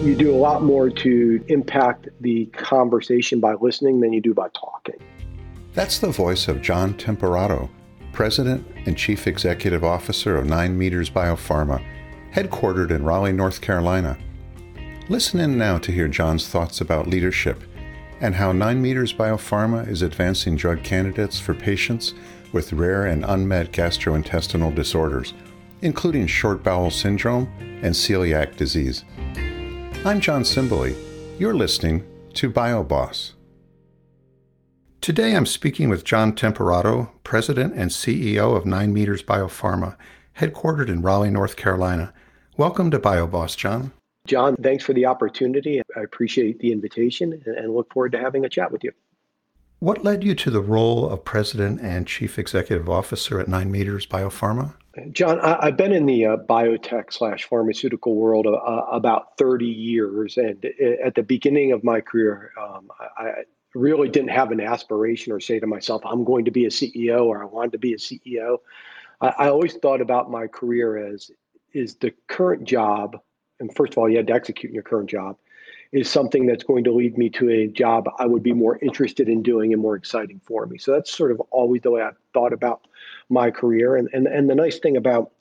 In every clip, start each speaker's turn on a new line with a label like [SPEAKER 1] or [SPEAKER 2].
[SPEAKER 1] you do a lot more to impact the conversation by listening than you do by talking.
[SPEAKER 2] That's the voice of John Temperato, President and Chief Executive Officer of 9 Meters Biopharma, headquartered in Raleigh, North Carolina. Listen in now to hear John's thoughts about leadership and how 9 Meters Biopharma is advancing drug candidates for patients with rare and unmet gastrointestinal disorders, including short bowel syndrome and celiac disease. I'm John Simboli. You're listening to BioBoss. Today I'm speaking with John Temperato, President and CEO of 9 Meters Biopharma, headquartered in Raleigh, North Carolina. Welcome to BioBoss, John.
[SPEAKER 1] John, thanks for the opportunity. I appreciate the invitation and look forward to having a chat with you.
[SPEAKER 2] What led you to the role of President and Chief Executive Officer at 9 Meters Biopharma?
[SPEAKER 1] John, I, have been in the uh, biotech slash pharmaceutical world uh, about 30 years. And uh, at the beginning of my career, um, I really didn't have an aspiration or say to myself, I'm going to be a CEO or I wanted to be a CEO. I, I always thought about my career as is the current job, and first of all, you had to execute in your current job, is something that's going to lead me to a job I would be more interested in doing and more exciting for me. So that's sort of always the way I've thought about my career. And and and the nice thing about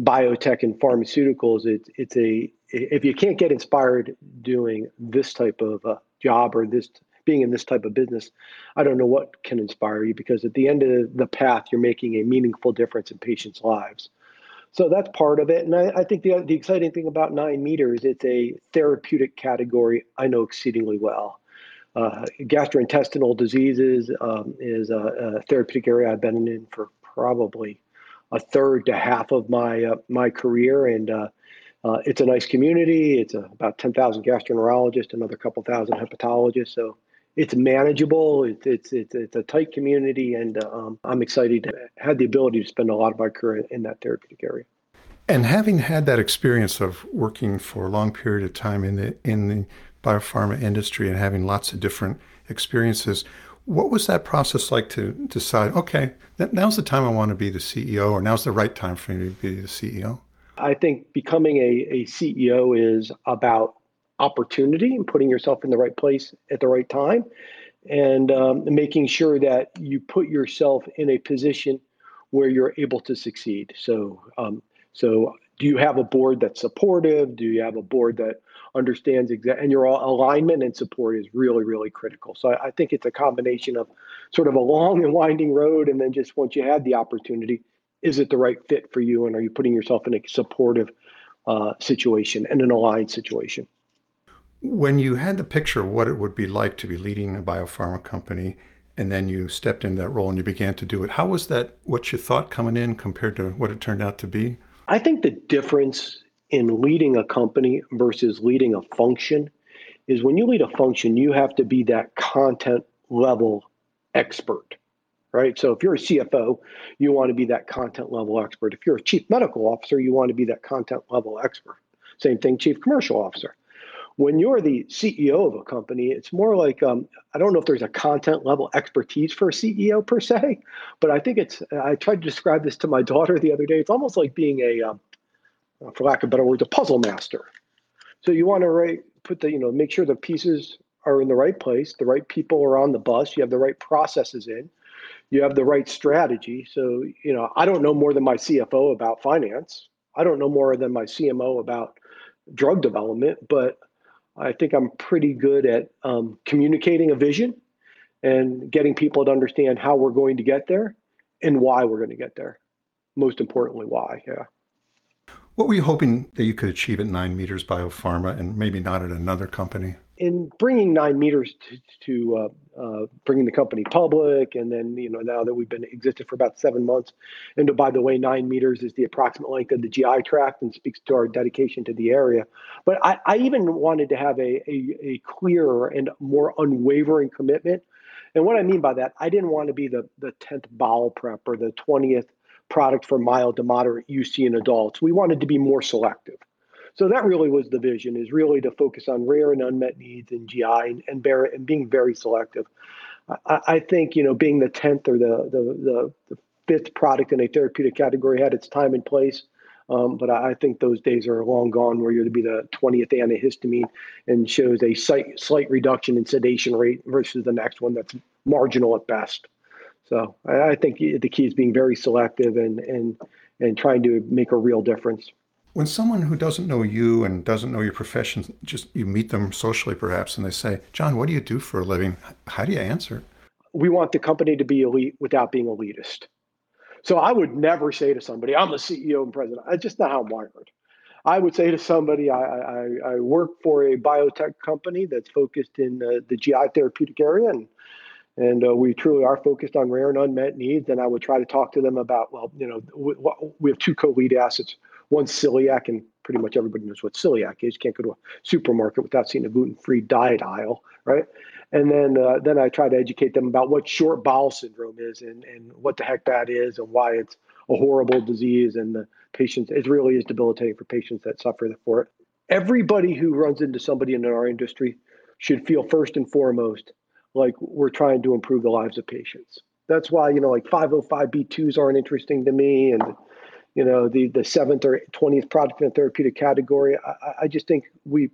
[SPEAKER 1] biotech and pharmaceuticals, it's it's a if you can't get inspired doing this type of uh, job or this being in this type of business, I don't know what can inspire you because at the end of the path, you're making a meaningful difference in patients' lives. So that's part of it. And I, I think the, the exciting thing about nine meters, it's a therapeutic category I know exceedingly well. Uh, gastrointestinal diseases um, is a, a, therapeutic area I've been in for probably a third to half of my uh, my career, and uh, uh it's a nice community. It's about ten thousand gastroenterologists, another couple thousand hepatologists. So it's manageable. It's it's it's, it's a tight community, and um, I'm excited to have the ability to spend a lot of my career in that therapeutic area.
[SPEAKER 2] And having had that experience of working for a long period of time in the in the biopharma industry and having lots of different experiences, what was that process like to decide, okay, now's the time I want to be the CEO, or now's the right time for me to be the CEO?
[SPEAKER 1] I think becoming a, a CEO is about opportunity and putting yourself in the right place at the right time and um, making sure that you put yourself in a position where you're able to succeed. So, um, so do you have a board that's supportive? Do you have a board that understands exactly, and your alignment and support is really, really critical. So I, I, think it's a combination of sort of a long and winding road, and then just once you have the opportunity, is it the right fit for you, and are you putting yourself in a supportive uh, situation and an aligned situation?
[SPEAKER 2] When you had the picture of what it would be like to be leading a biopharma company, and then you stepped into that role and you began to do it, how was that what you thought coming in compared to what it turned out to be?
[SPEAKER 1] I think the difference in leading a company versus leading a function is when you lead a function, you have to be that content level expert, right? So if you're a CFO, you want to be that content level expert. If you're a chief medical officer, you want to be that content level expert. Same thing, chief commercial officer. When you're the CEO of a company, it's more like um, I don't know if there's a content level expertise for a CEO per se, but I think it's. I tried to describe this to my daughter the other day. It's almost like being a um, uh, for lack of better words, a puzzle master. So you want to write, put the, you know, make sure the pieces are in the right place, the right people are on the bus, you have the right processes in, you have the right strategy. So, you know, I don't know more than my CFO about finance. I don't know more than my CMO about drug development, but I think I'm pretty good at um, communicating a vision and getting people to understand how we're going to get there and why we're going to get there. Most importantly, why. Yeah.
[SPEAKER 2] What were you hoping that you could achieve at Nine Meters Biopharma and maybe not at another company?
[SPEAKER 1] In bringing Nine Meters to, to uh, uh, bringing the company public, and then you know now that we've been existed for about seven months, and oh, by the way, Nine Meters is the approximate length of the GI tract and speaks to our dedication to the area. But I, I even wanted to have a, a, a clearer and more unwavering commitment. And what I mean by that, I didn't want to be the the tenth bowel prep or the twentieth product for mild to moderate UC in adults. We wanted to be more selective. So that really was the vision is really to focus on rare and unmet needs in GI and, and, and being very selective. I, I, think, you know, being the 10th or the, the, the, the, fifth product in a therapeutic category had its time and place. Um, but I think those days are long gone where you're to be the 20th antihistamine and shows a slight, slight reduction in sedation rate versus the next one that's marginal at best. So I, I think the key is being very selective and, and, and trying to make a real difference.
[SPEAKER 2] When someone who doesn't know you and doesn't know your profession, just you meet them socially perhaps, and they say, John, what do you do for a living? How do you answer?
[SPEAKER 1] We want the company to be elite without being elitist. So I would never say to somebody, I'm the CEO and president. That's just not how I'm wired. I would say to somebody, I, I, I work for a biotech company that's focused in uh, the GI therapeutic area, and and uh, we truly are focused on rare and unmet needs. And I would try to talk to them about, well, you know, we, we have two co-lead assets. One celiac, and pretty much everybody knows what celiac is. You can't go to a supermarket without seeing a gluten-free diet aisle, right? and then uh, then I try to educate them about what short bowel syndrome is and and what the heck that is and why it's a horrible disease and the patients it really is debilitating for patients that suffer for it. Everybody who runs into somebody in our industry should feel first and foremost like we're trying to improve the lives of patients. That's why you know like 505b2s aren't interesting to me and you know the the seventh or 20th product in a therapeutic category. I, I just think we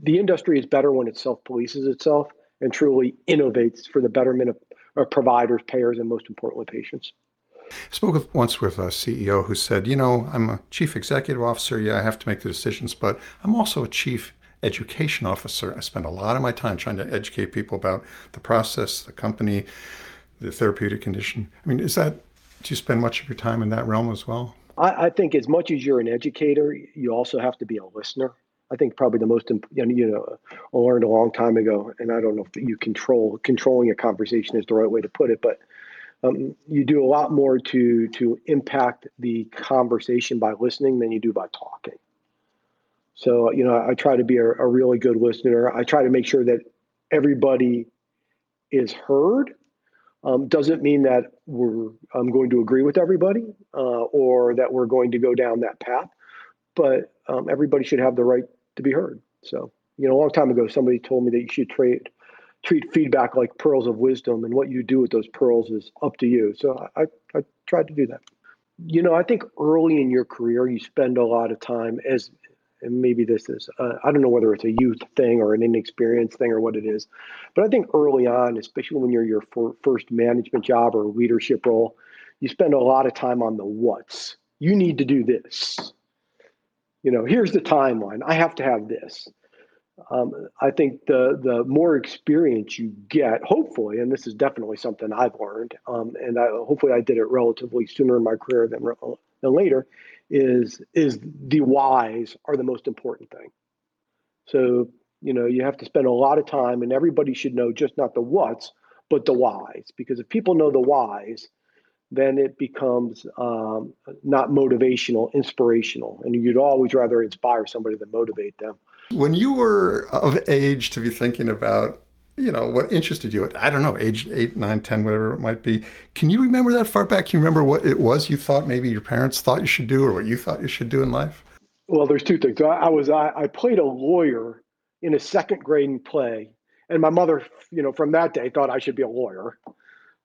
[SPEAKER 1] the industry is better when it self polices itself and truly innovates for the betterment of, of providers, payers, and most importantly, patients.
[SPEAKER 2] I spoke with, once with a CEO who said, You know, I'm a chief executive officer. Yeah, I have to make the decisions, but I'm also a chief education officer. I spend a lot of my time trying to educate people about the process, the company, the therapeutic condition. I mean, is that, do you spend much of your time in that realm as well?
[SPEAKER 1] I, I think as much as you're an educator, you also have to be a listener. I think probably the most you know I learned a long time ago, and I don't know if you control controlling a conversation is the right way to put it, but um, you do a lot more to to impact the conversation by listening than you do by talking. So you know I try to be a, a really good listener. I try to make sure that everybody is heard. Um, doesn't mean that we're I'm going to agree with everybody uh, or that we're going to go down that path, but um, everybody should have the right to be heard. So, you know, a long time ago, somebody told me that you should treat treat feedback like pearls of wisdom, and what you do with those pearls is up to you. So, I, I tried to do that. You know, I think early in your career, you spend a lot of time as, maybe this is, uh, I don't know whether it's a youth thing or an inexperienced thing or what it is, but I think early on, especially when you're your first management job or leadership role, you spend a lot of time on the what's. You need to do this you know, here's the timeline. I have to have this. Um, I think the the more experience you get, hopefully, and this is definitely something I've learned, um, and I, hopefully I did it relatively sooner in my career than than later, is is the whys are the most important thing. So you know you have to spend a lot of time, and everybody should know just not the what's, but the whys, because if people know the whys, then it becomes um, not motivational, inspirational. And you'd always rather inspire somebody than motivate them.
[SPEAKER 2] When you were of age to be thinking about, you know, what interested you at, I don't know, age eight, nine, 10, whatever it might be, can you remember that far back? Can you remember what it was you thought maybe your parents thought you should do or what you thought you should do in life?
[SPEAKER 1] Well, there's two things. I, I was, I, I played a lawyer in a second grade play. And my mother, you know, from that day thought I should be a lawyer.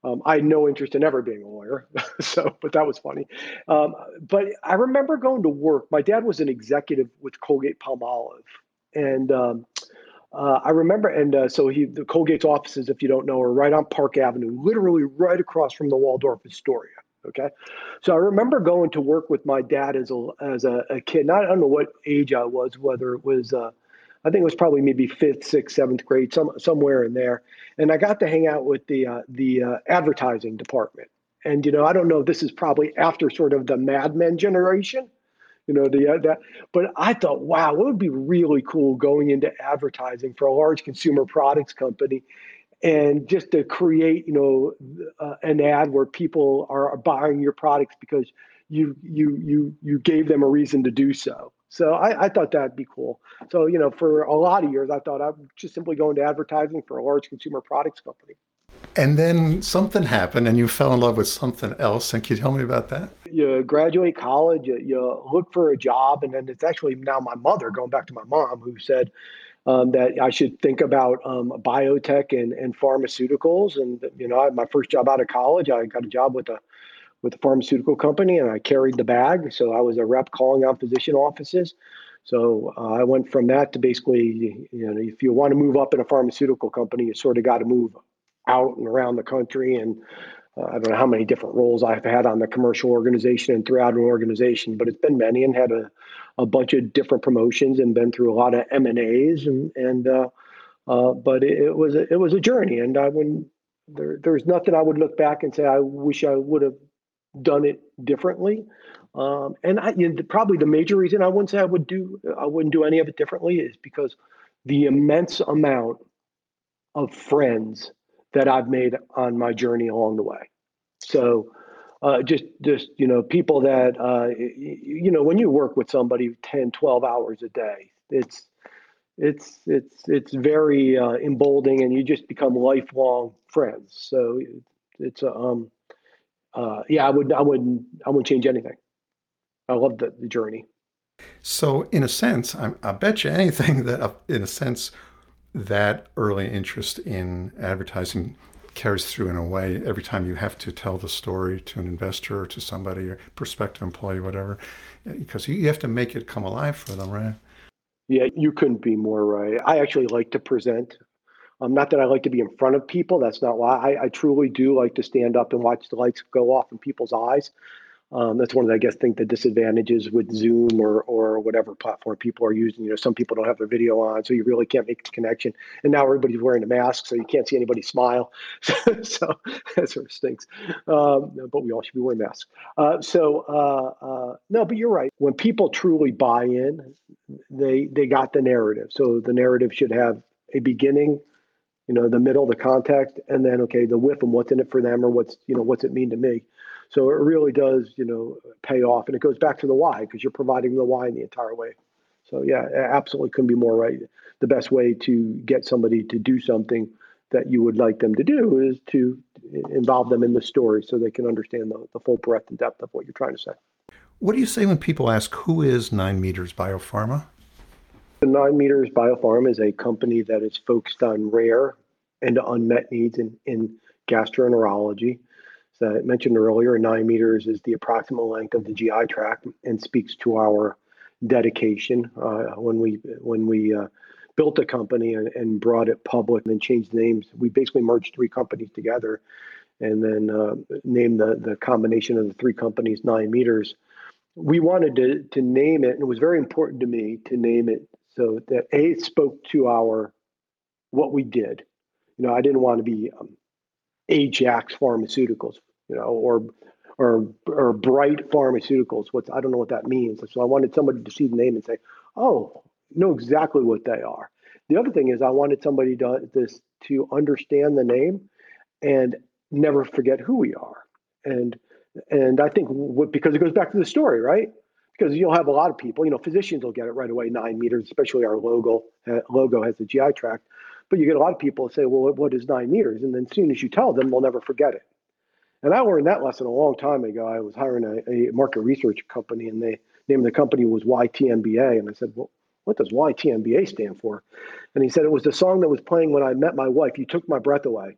[SPEAKER 1] Um, I had no interest in ever being a lawyer, so but that was funny. Um, but I remember going to work. My dad was an executive with Colgate Palmolive, and um, uh, I remember. And uh, so he, the Colgate's offices, if you don't know, are right on Park Avenue, literally right across from the Waldorf Astoria. Okay, so I remember going to work with my dad as a as a, a kid. Not, I don't know what age I was, whether it was. Uh, I think it was probably maybe fifth, sixth, seventh grade, some somewhere in there. And I got to hang out with the uh, the uh, advertising department. And you know, I don't know. This is probably after sort of the Mad Men generation, you know, the uh, that. But I thought, wow, it would be really cool going into advertising for a large consumer products company, and just to create, you know, uh, an ad where people are buying your products because you you you you gave them a reason to do so. So I, I, thought that'd be cool. So, you know, for a lot of years, I thought I'd just simply go into advertising for a large consumer products company.
[SPEAKER 2] And then something happened and you fell in love with something else. And can you tell me about that?
[SPEAKER 1] You graduate college, you, you look for a job. And then it's actually now my mother, going back to my mom, who said um, that I should think about um, biotech and, and pharmaceuticals. And, you know, my first job out of college, I got a job with a with a pharmaceutical company, and I carried the bag. So I was a rep calling on physician offices. So uh, I went from that to basically, you know, if you want to move up in a pharmaceutical company, you sort of got to move out and around the country. And I don't know how many different roles I've had on the commercial organization and throughout an organization, but it's been many and had a, a bunch of different promotions and been through a lot of M and A's and and. Uh, uh, but it, it, was a, it was a journey, and I wouldn't. There, there's nothing I would look back and say I wish I would have done it differently. Um, and I, you know, probably the major reason I wouldn't say I would do I wouldn't do any of it differently is because the immense amount of friends that I've made on my journey along the way. So uh, just just you know people that uh, you know when you work with somebody 10 12 hours a day it's it's it's it's very uh, emboldening, and you just become lifelong friends. So it's a um, uh, yeah, I would I wouldn't I wouldn't change anything. I love the, the journey.
[SPEAKER 2] So in a sense, I, I bet you anything that in a sense that early interest in advertising carries through in a way every time you have to tell the story to an investor or to somebody or prospective employee, whatever, because you have to make it come alive for them, right?
[SPEAKER 1] Yeah, you couldn't be more right. I actually like to present. Um, not that I like to be in front of people. That's not why. I, I truly do like to stand up and watch the lights go off in people's eyes. Um, that's one of the, I guess, think the disadvantages with Zoom or or whatever platform people are using. You know, some people don't have their video on, so you really can't make the connection. And now everybody's wearing a mask, so you can't see anybody smile. so that sort of stinks. Um, but we all should be wearing masks. Uh, so uh, uh, no, but you're right. When people truly buy in, they they got the narrative. So the narrative should have a beginning, you know, the middle, the context, and then okay, the whiff and what's in it for them, or what's you know what's it mean to me. So it really does, you know, pay off, and it goes back to the why because you're providing the why in the entire way. So yeah, absolutely couldn't be more right. The best way to get somebody to do something that you would like them to do is to involve them in the story so they can understand the, the full breadth and depth of what you're trying to say.
[SPEAKER 2] What do you say when people ask who is Nine Meters Biopharma?
[SPEAKER 1] The Nine Meters Biopharma is a company that is focused on rare and unmet needs in, in gastroenterology. I mentioned earlier, nine meters is the approximate length of the GI tract and speaks to our dedication uh, when we when we uh, built a company and, and, brought it public and then changed names. We basically merged three companies together and then uh, named the the combination of the three companies nine meters. We wanted to to name it, and it was very important to me to name it so that a it spoke to our what we did. You know, I didn't want to be um, Ajax Pharmaceuticals you know, or or or bright pharmaceuticals. What's I don't know what that means. So I wanted somebody to see the name and say, oh, know exactly what they are. The other thing is I wanted somebody to this to understand the name and never forget who we are. And and I think what, because it goes back to the story, right? Because you'll have a lot of people, you know, physicians will get it right away, nine meters, especially our logo uh, logo has the GI tract. But you get a lot of people say, well, what is nine meters? And then as soon as you tell them, they'll never forget it. And I learned that lesson a long time ago. I was hiring a, a market research company, and the name of the company was YTMBA. And I said, "Well, what does YTMBA stand for?" And he said it was the song that was playing when I met my wife. You took my breath away.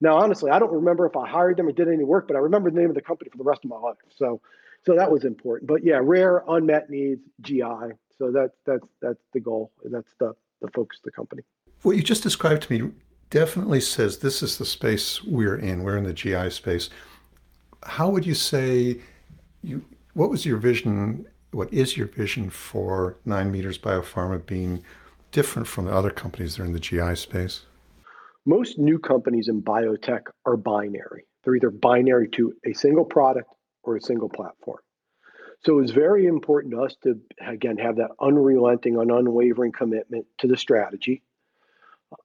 [SPEAKER 1] Now, honestly, I don't remember if I hired them or did any work, but I remember the name of the company for the rest of my life. So, so that was important. But yeah, rare unmet needs, GI. So that that's that's the goal. That's the the focus of the company.
[SPEAKER 2] What you just described to me definitely says this is the space we're in. We're in the GI space. How would you say you? What was your vision? What is your vision for Nine Meters Biopharma being different from the other companies that are in the GI space?
[SPEAKER 1] Most new companies in biotech are binary. They're either binary to a single product or a single platform. So it's very important to us to, again, have that unrelenting and unwavering commitment to the strategy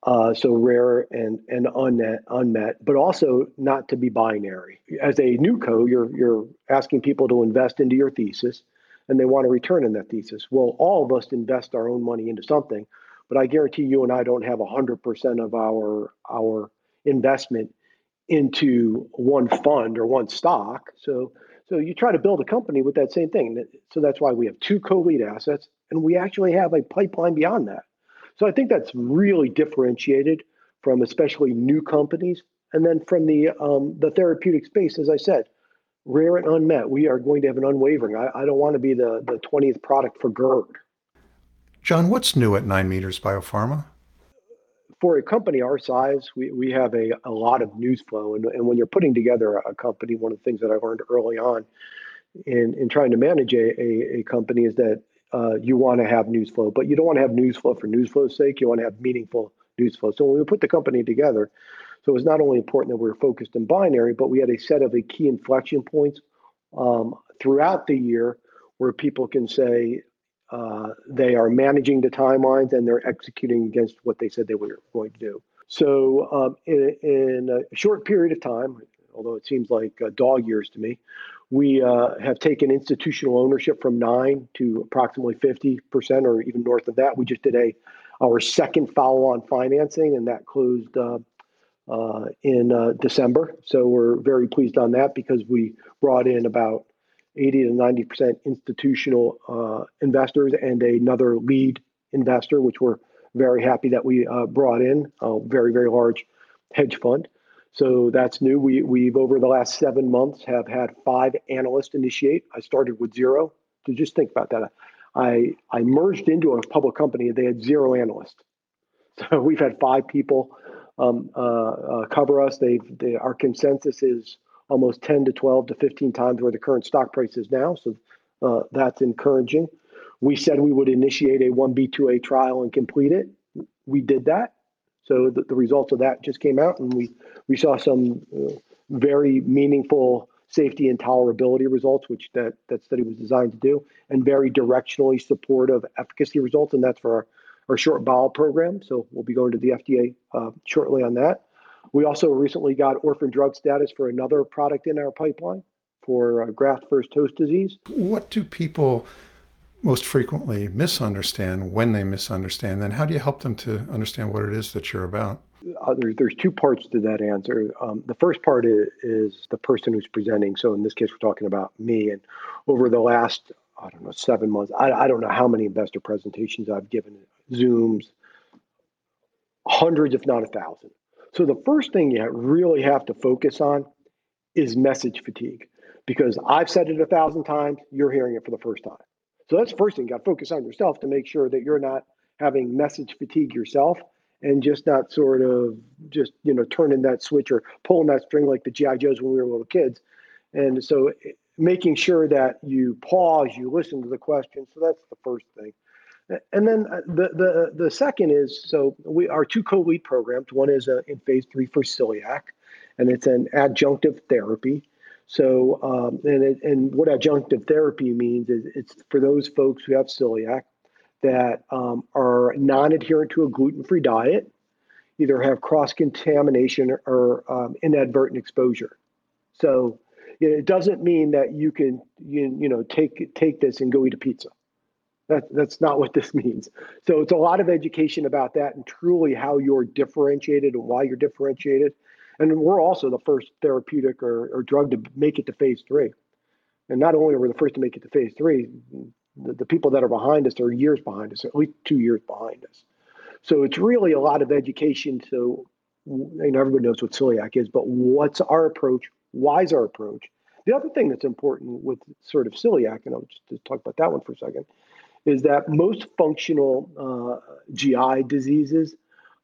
[SPEAKER 1] uh, so rare and and unmet, unmet, but also not to be binary. As a new co, you're you're asking people to invest into your thesis, and they want a return in that thesis. Well, all of us invest our own money into something, but I guarantee you and I don't have hundred percent of our our investment into one fund or one stock. So so you try to build a company with that same thing. So that's why we have two co-lead assets, and we actually have a pipeline beyond that. So I think that's really differentiated from especially new companies. And then from the um, the therapeutic space, as I said, rare and unmet. We are going to have an unwavering. I, I don't want to be the, the 20th product for GERD.
[SPEAKER 2] John, what's new at 9 Meters Biopharma?
[SPEAKER 1] For a company our size, we, we have a, a lot of news flow. And, and when you're putting together a company, one of the things that I learned early on in, in trying to manage a, a, a company is that uh, you want to have news flow, but you don't want to have news flow for news flow's sake. You want to have meaningful news flow. So when we put the company together, so it was not only important that we were focused in binary, but we had a set of the key inflection points um, throughout the year where people can say uh, they are managing the timelines and they're executing against what they said they were going to do. So um, in, in, a short period of time, although it seems like uh, dog years to me, we uh, have taken institutional ownership from nine to approximately 50% or even north of that. We just did a our second follow-on financing, and that closed uh, uh, in uh, December. So we're very pleased on that because we brought in about 80 to 90% institutional uh, investors and another lead investor, which we're very happy that we uh, brought in, a very, very large hedge fund. So that's new. We, we've, over the last seven months, have had five analysts initiate. I started with zero. So just think about that. I, I merged into a public company. They had zero analysts. So we've had five people um, uh, uh, cover us. They've they, our consensus is almost 10 to 12 to 15 times where the current stock price is now. So uh, that's encouraging. We said we would initiate a 1B2A trial and complete it. We did that. So the, the results of that just came out, and we we saw some uh, very meaningful safety and tolerability results, which that that study was designed to do, and very directionally supportive efficacy results, and that's for our our short bowel program. So we'll be going to the FDA uh, shortly on that. We also recently got orphan drug status for another product in our pipeline for uh, graft versus host disease.
[SPEAKER 2] What do people most frequently misunderstand when they misunderstand? Then how do you help them to understand what it is that you're about?
[SPEAKER 1] Uh, there, there's two parts to that answer. Um, the first part is, is the person who's presenting. So in this case, we're talking about me. And over the last I don't know, seven months. I, I don't know how many investor presentations I've given, Zooms, hundreds, if not a thousand. So the first thing you really have to focus on is message fatigue, because I've said it a thousand times, you're hearing it for the first time. So that's the first thing you got to focus on yourself to make sure that you're not having message fatigue yourself and just not sort of just you know turning that switch or pulling that string like the GI Joes when we were little kids. And so making sure that you pause, you listen to the question. So that's the first thing. And then uh, the the the second is so we our two co-lead programs. One is uh, in phase three for celiac, and it's an adjunctive therapy. So um, and it, and what adjunctive therapy means is it's for those folks who have celiac that um, are non-adherent to a gluten-free diet, either have cross-contamination or um, inadvertent exposure. So it doesn't mean that you can you, you know take take this and go eat a pizza. That, that's not what this means. So it's a lot of education about that and truly how you're differentiated and why you're differentiated. And we're also the first therapeutic or, or drug to make it to phase three. And not only are we the first to make it to phase three, the, the people that are behind us are years behind us, at least two years behind us. So it's really a lot of education. So you know, everybody knows what celiac is, but what's our approach? Why is our approach? The other thing that's important with sort of celiac, and I'll just talk about that one for a second, is that most functional uh, GI diseases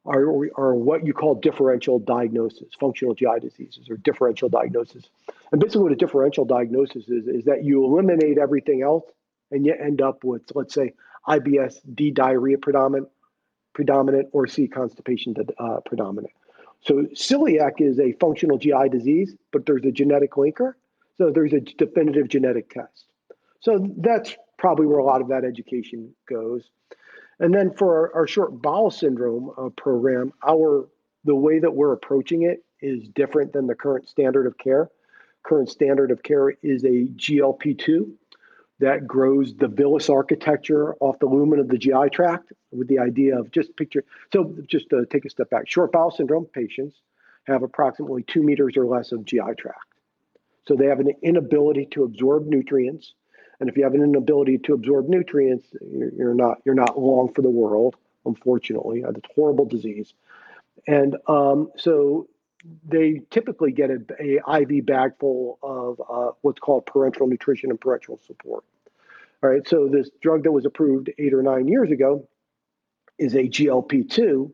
[SPEAKER 1] are, are what you call differential diagnosis, functional GI diseases or differential diagnosis. And basically, what a differential diagnosis is, is that you eliminate everything else and you end up with, let's say, IBS D diarrhea predominant, predominant or C constipation uh, predominant. So celiac is a functional GI disease, but there's a genetic linker. So there's a definitive genetic test. So that's probably where a lot of that education goes. And then for our, our short bowel syndrome uh, program, our the way that we're approaching it is different than the current standard of care. Current standard of care is a GLP2 that grows the villus architecture off the lumen of the GI tract with the idea of just picture. So just to take a step back, short bowel syndrome patients have approximately two meters or less of GI tract. So they have an inability to absorb nutrients. And if you have an inability to absorb nutrients, you're, you're not you're not long for the world, unfortunately. It's a horrible disease. And um, so they typically get a, a IV bag full of uh, what's called parenteral nutrition and parenteral support. All right, so this drug that was approved eight or nine years ago is a GLP-2,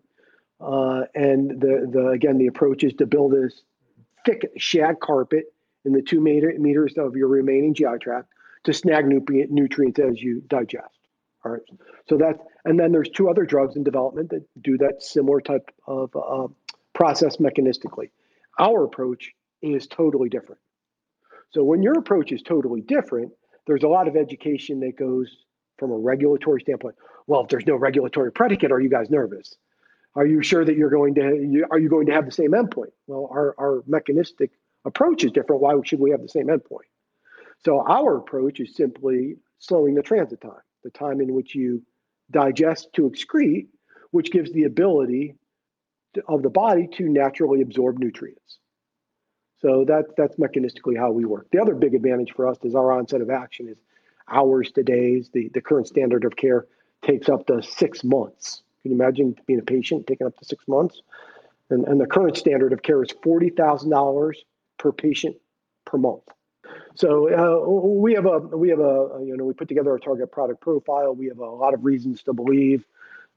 [SPEAKER 1] uh, and the, the again the approach is to build this thick shag carpet in the two meter, meters of your remaining GI tract to snag nutrient, nutrients as you digest. All right, so that's and then there's two other drugs in development that do that similar type of uh, process mechanistically. Our approach is totally different. So when your approach is totally different, there's a lot of education that goes from a regulatory standpoint. Well, if there's no regulatory predicate, are you guys nervous? Are you sure that you're going to are you going to have the same endpoint? Well, our, our mechanistic approach is different. Why should we have the same endpoint? So our approach is simply slowing the transit time, the time in which you digest to excrete, which gives the ability of the body to naturally absorb nutrients. So that, that's mechanistically how we work. The other big advantage for us is our onset of action is hours to days. The, the current standard of care takes up to six months. Can you imagine being a patient taking up to six months? And, and the current standard of care is $40,000 per patient per month. So uh, we have a we have a you know we put together a target product profile. We have a lot of reasons to believe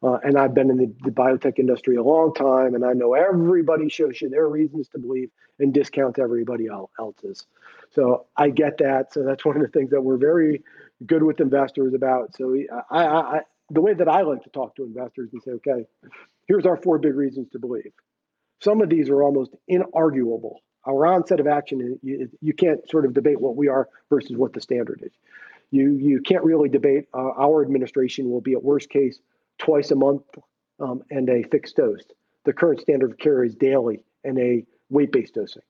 [SPEAKER 1] uh, and I've been in the, the, biotech industry a long time, and I know everybody shows you their reasons to believe and discount everybody else's. So I get that. So that's one of the things that we're very good with investors about. So I, I, I, the way that I like to talk to investors and say, okay, here's our four big reasons to believe. Some of these are almost inarguable. Our onset of action, you, you can't sort of debate what we are versus what the standard is. You you can't really debate. Uh, our administration will be at worst case twice a month um, and a fixed dose. The current standard of care is daily and a weight-based dosing.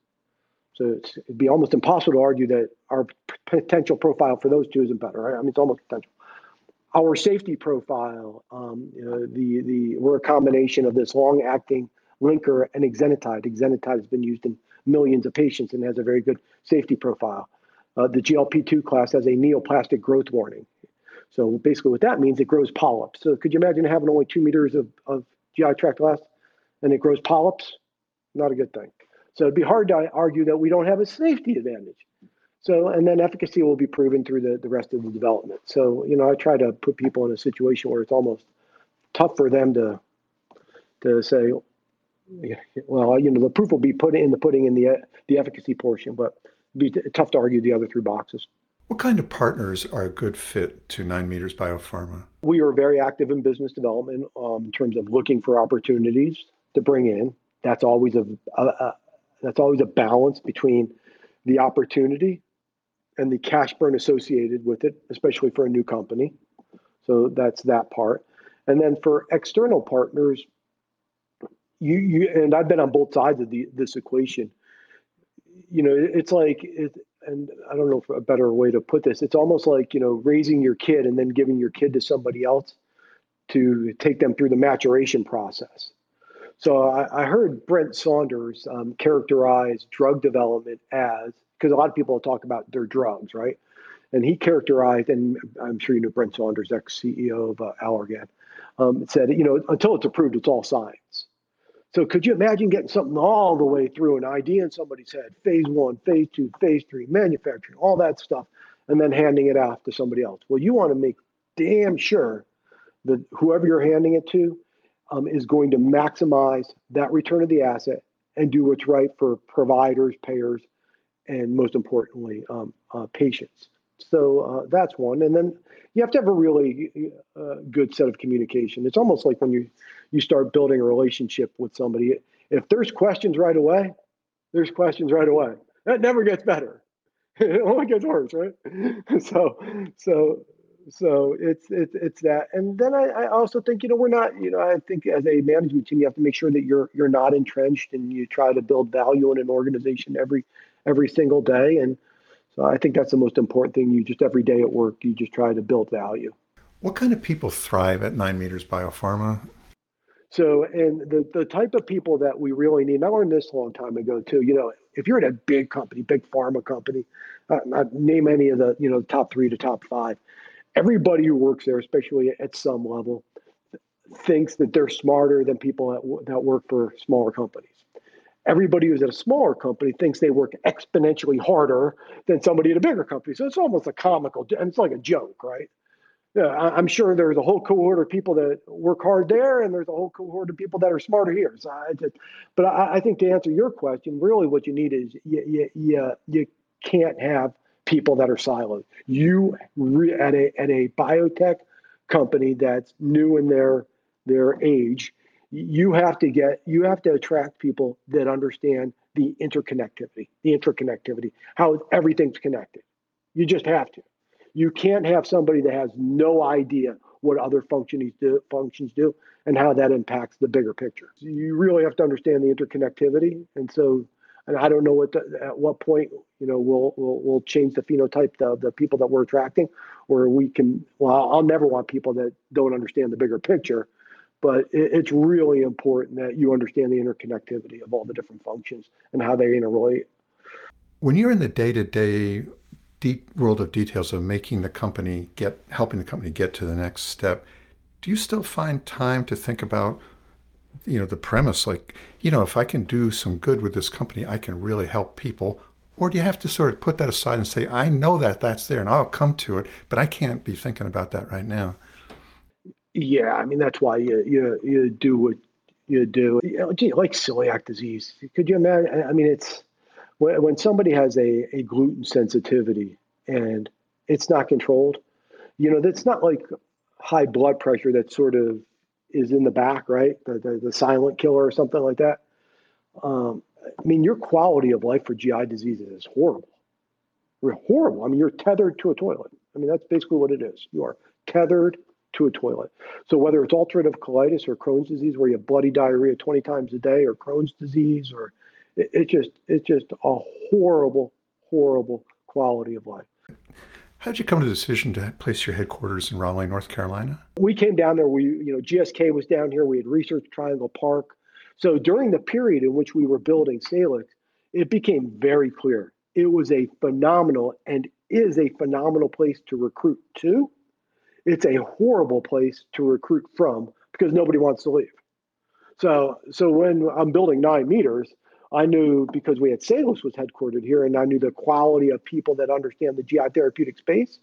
[SPEAKER 1] So it'd be almost impossible to argue that our potential profile for those two isn't better. Right? I mean, it's almost potential. Our safety profile, um, you know, the the we're a combination of this long-acting linker and exenatide. Exenatide has been used in millions of patients and has a very good safety profile. Uh, the GLP-2 class has a neoplastic growth warning. So basically, what that means, it grows polyps. So could you imagine having only two meters of, of GI tract left and it grows polyps? Not a good thing. So it'd be hard to argue that we don't have a safety advantage. So, and then efficacy will be proven through the, the rest of the development. So, you know, I try to put people in a situation where it's almost tough for them to to say, well, you know, the proof will be put in the pudding in the the efficacy portion, but it'd be tough to argue the other three boxes.
[SPEAKER 2] What kind of partners are a good fit to Nine Meters Biopharma?
[SPEAKER 1] We are very active in business development um, in terms of looking for opportunities to bring in. That's always a, a, a that's always a balance between the opportunity and the cash burn associated with it, especially for a new company. So that's that part. And then for external partners, you you and I've been on both sides of the this equation. You know, it's like it, and I don't know a better way to put this. It's almost like you know raising your kid and then giving your kid to somebody else to take them through the maturation process. So I, I heard Brent Saunders um, characterize drug development as because a lot of people talk about their drugs, right? And he characterized, and I'm sure you know Brent Saunders, ex CEO of uh, Allergan, um, said, you know, until it's approved, it's all science. So could you imagine getting something all the way through an idea in somebody's head, phase one, phase two, phase three, manufacturing, all that stuff, and then handing it off to somebody else? Well, you want to make damn sure that whoever you're handing it to um, is going to maximize that return of the asset and do what's right for providers, payers, and most importantly, um, uh, patients. So uh, that's one. And then you have to have a really uh, good set of communication. It's almost like when you you start building a relationship with somebody. If there's questions right away, there's questions right away. That never gets better. it only gets worse, right? so, so, so it's it's it's that. And then I, I also think you know we're not you know I think as a management team you have to make sure that you're you're not entrenched and you try to build value in an organization every every single day. And so I think that's the most important thing. You just every day at work you just try to build value.
[SPEAKER 2] What kind of people thrive at Nine Meters Biopharma?
[SPEAKER 1] So, and the, the type of people that we really need, I learned this a long time ago too. You know, if you're at a big company, big pharma company, uh, name any of the, you know, top three to top five, everybody who works there, especially at some level, thinks that they're smarter than people that, that work for smaller companies. everybody who's at a smaller company thinks they work exponentially harder than somebody at a bigger company. So it's almost a comical, and it's like a joke, right? Yeah, I'm sure there's a whole cohort of people that work hard there, and there's a whole cohort of people that are smarter here. So I just, but I, I think to answer your question, really what you need is you, you, you, you can't have people that are siloed. You re, at a at a biotech company that's new in their their age, you have to get you have to attract people that understand the interconnectivity, the interconnectivity, how everything's connected. You just have to. You can't have somebody that has no idea what other functions do, functions do and how that impacts the bigger picture. You really have to understand the interconnectivity, and so and I don't know what the, at what point you know we'll we'll, we'll change the phenotype of the people that we're attracting, or we can. Well, I'll never want people that don't understand the bigger picture, but it, it's really important that you understand the interconnectivity of all the different functions and how they interrelate.
[SPEAKER 2] When you're in the day-to-day deep world of details of making the company get helping the company get to the next step, do you still find time to think about you know the premise? Like you know if i can do some good with this company i can really help people. Or do you have to sort of put that aside and say i know that that's there and i'll come to it but i can't be thinking about that right now?
[SPEAKER 1] Yeah i mean that's why you you, you do what you do. You like celiac disease. Could you imagine i mean it's when, when somebody has a, a gluten sensitivity and it's not controlled you know that's not like high blood pressure that sort of is in the back, right? The, the, the silent killer or something like that. Um, I mean, your quality of life for GI diseases is horrible. We're horrible. I mean, you're tethered to a toilet. I mean, that's basically what it is. You are tethered to a toilet. So whether it's ulcerative colitis or Crohn's disease, where you have bloody diarrhea 20 times a day, or Crohn's disease, or it, it just it's just a horrible, horrible quality of life.
[SPEAKER 2] How did you come to the decision to place your headquarters in Raleigh, North Carolina?
[SPEAKER 1] We came down there. We, you know, GSK was down here. We had Research Triangle Park. So during the period in which we were building Salix, it became very clear it was a phenomenal and is a phenomenal place to recruit to. It's a horrible place to recruit from because nobody wants to leave. So, so when I'm building nine meters, I knew because we had Salix was headquartered here, and I knew the quality of people that understand the GI therapeutic space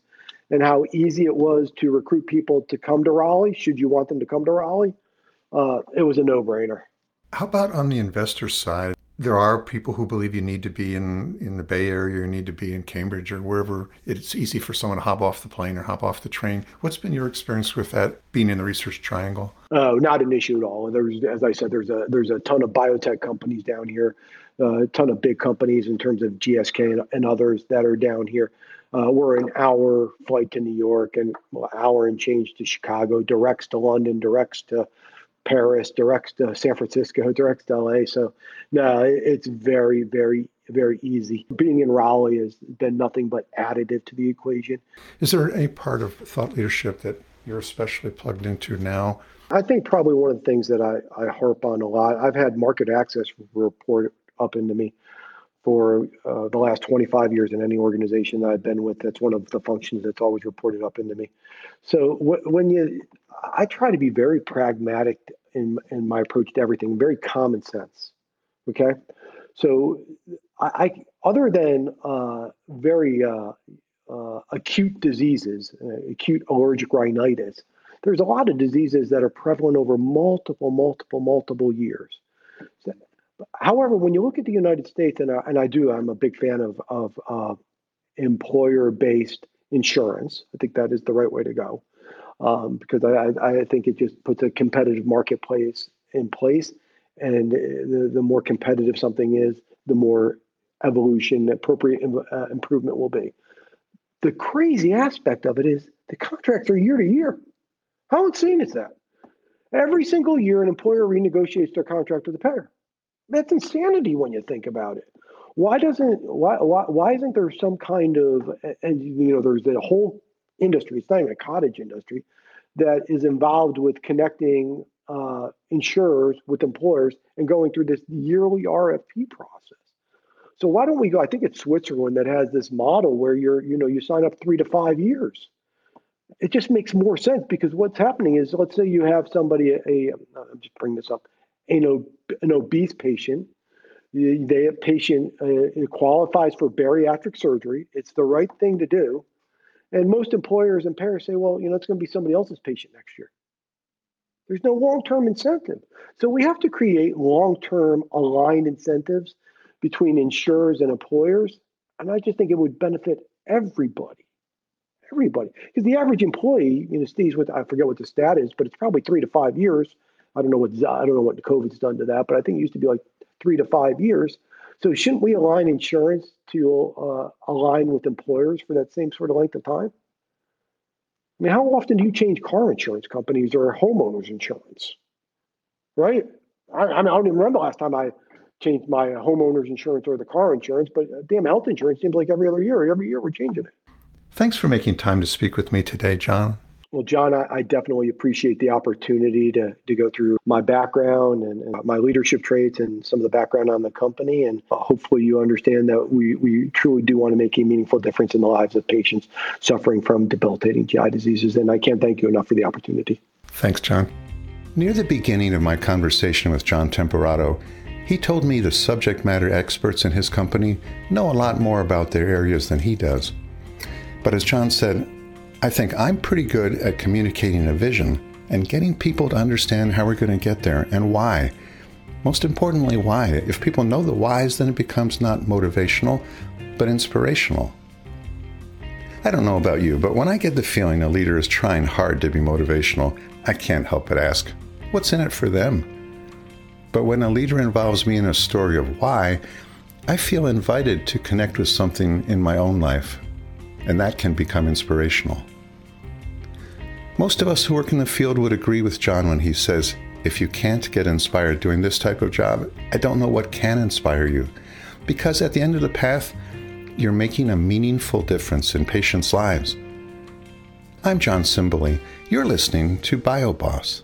[SPEAKER 1] and how easy it was to recruit people to come to Raleigh. Should you want them to come to Raleigh, uh, it was a no brainer.
[SPEAKER 2] How about on the investor side? There are people who believe you need to be in, in the Bay Area, you need to be in Cambridge or wherever it's easy for someone to hop off the plane or hop off the train. What's been your experience with that being in the research triangle?
[SPEAKER 1] Oh, not an issue at all. There's, as I said, there's a there's a ton of biotech companies down here, uh, a ton of big companies in terms of GSK and, and others that are down here. Uh, we're an hour flight to New York and well, hour and change to Chicago, directs to London, directs to Paris, directs to San Francisco, directs to LA. So no, it's very, very, very easy. Being in Raleigh has been nothing but additive to the equation.
[SPEAKER 2] Is there any part of thought leadership that you're especially plugged into now?
[SPEAKER 1] I think probably one of the things that I, I harp on a lot, I've had market access report up into me for uh, the last 25 years in any organization that I've been with. That's one of the functions that's always reported up into me. So when you, I try to be very pragmatic in in my approach to everything, very common sense. Okay, so I, I other than uh, very uh, uh, acute diseases, uh, acute allergic rhinitis, there's a lot of diseases that are prevalent over multiple, multiple, multiple years. So, however, when you look at the United States, and I, and I do, I'm a big fan of of uh, employer-based insurance. I think that is the right way to go um, because I, I think it just puts a competitive marketplace in place. And the, the more competitive something is, the more evolution, appropriate uh, improvement will be. The crazy aspect of it is the contracts are year to year. How insane is that? Every single year, an employer renegotiates their contract with the payer. That's insanity when you think about it. Why doesn't why why, why isn't there some kind of and you know there's a whole industry, it's not even a cottage industry, that is involved with connecting uh, insurers with employers and going through this yearly RFP process. So why don't we go? I think it's Switzerland that has this model where you're, you know, you sign up three to five years. It just makes more sense because what's happening is, let's say you have somebody, a, a I'm just bring this up, an, an obese patient The patient uh, qualifies for bariatric surgery. It's the right thing to do. And most employers and parents say, well, you know, it's going to be somebody else's patient next year. There's no long term incentive. So we have to create long term aligned incentives between insurers and employers. And I just think it would benefit everybody. Everybody. Because the average employee, you know, Steve's with I forget what the stat is, but it's probably three to five years. I don't know what I don't know what COVID's done to that, but I think it used to be like three to five years. So shouldn't we align insurance to uh, align with employers for that same sort of length of time? I mean, how often do you change car insurance companies or homeowners insurance? Right? I, I mean, I don't even remember the last time I changed my homeowners insurance or the car insurance, but uh, damn health insurance seems like every other year. Every year we're changing it.
[SPEAKER 2] Thanks for making time to speak with me today, John.
[SPEAKER 1] Well, John, I, I, definitely appreciate the opportunity to, to go through my background and, and, my leadership traits and some of the background on the company. And hopefully, you understand that we, we truly do want to make a meaningful difference in the lives of patients suffering from debilitating GI diseases. And I can't thank you enough for the opportunity.
[SPEAKER 2] Thanks, John. Near the beginning of my conversation with John Temperato, he told me the subject matter experts in his company know a lot more about their areas than he does. But as John said, I think I'm pretty good at communicating a vision and getting people to understand how we're going to get there and why. Most importantly, why. If people know the whys, then it becomes not motivational, but inspirational. I don't know about you, but when I get the feeling a leader is trying hard to be motivational, I can't help but ask, what's in it for them? But when a leader involves me in a story of why, I feel invited to connect with something in my own life, and that can become inspirational. Most of us who work in the field would agree with John when he says, if you can't get inspired doing this type of job, I don't know what can inspire you. Because at the end of the path, you're making a meaningful difference in patients' lives. I'm John Simberly. You're listening to BioBoss.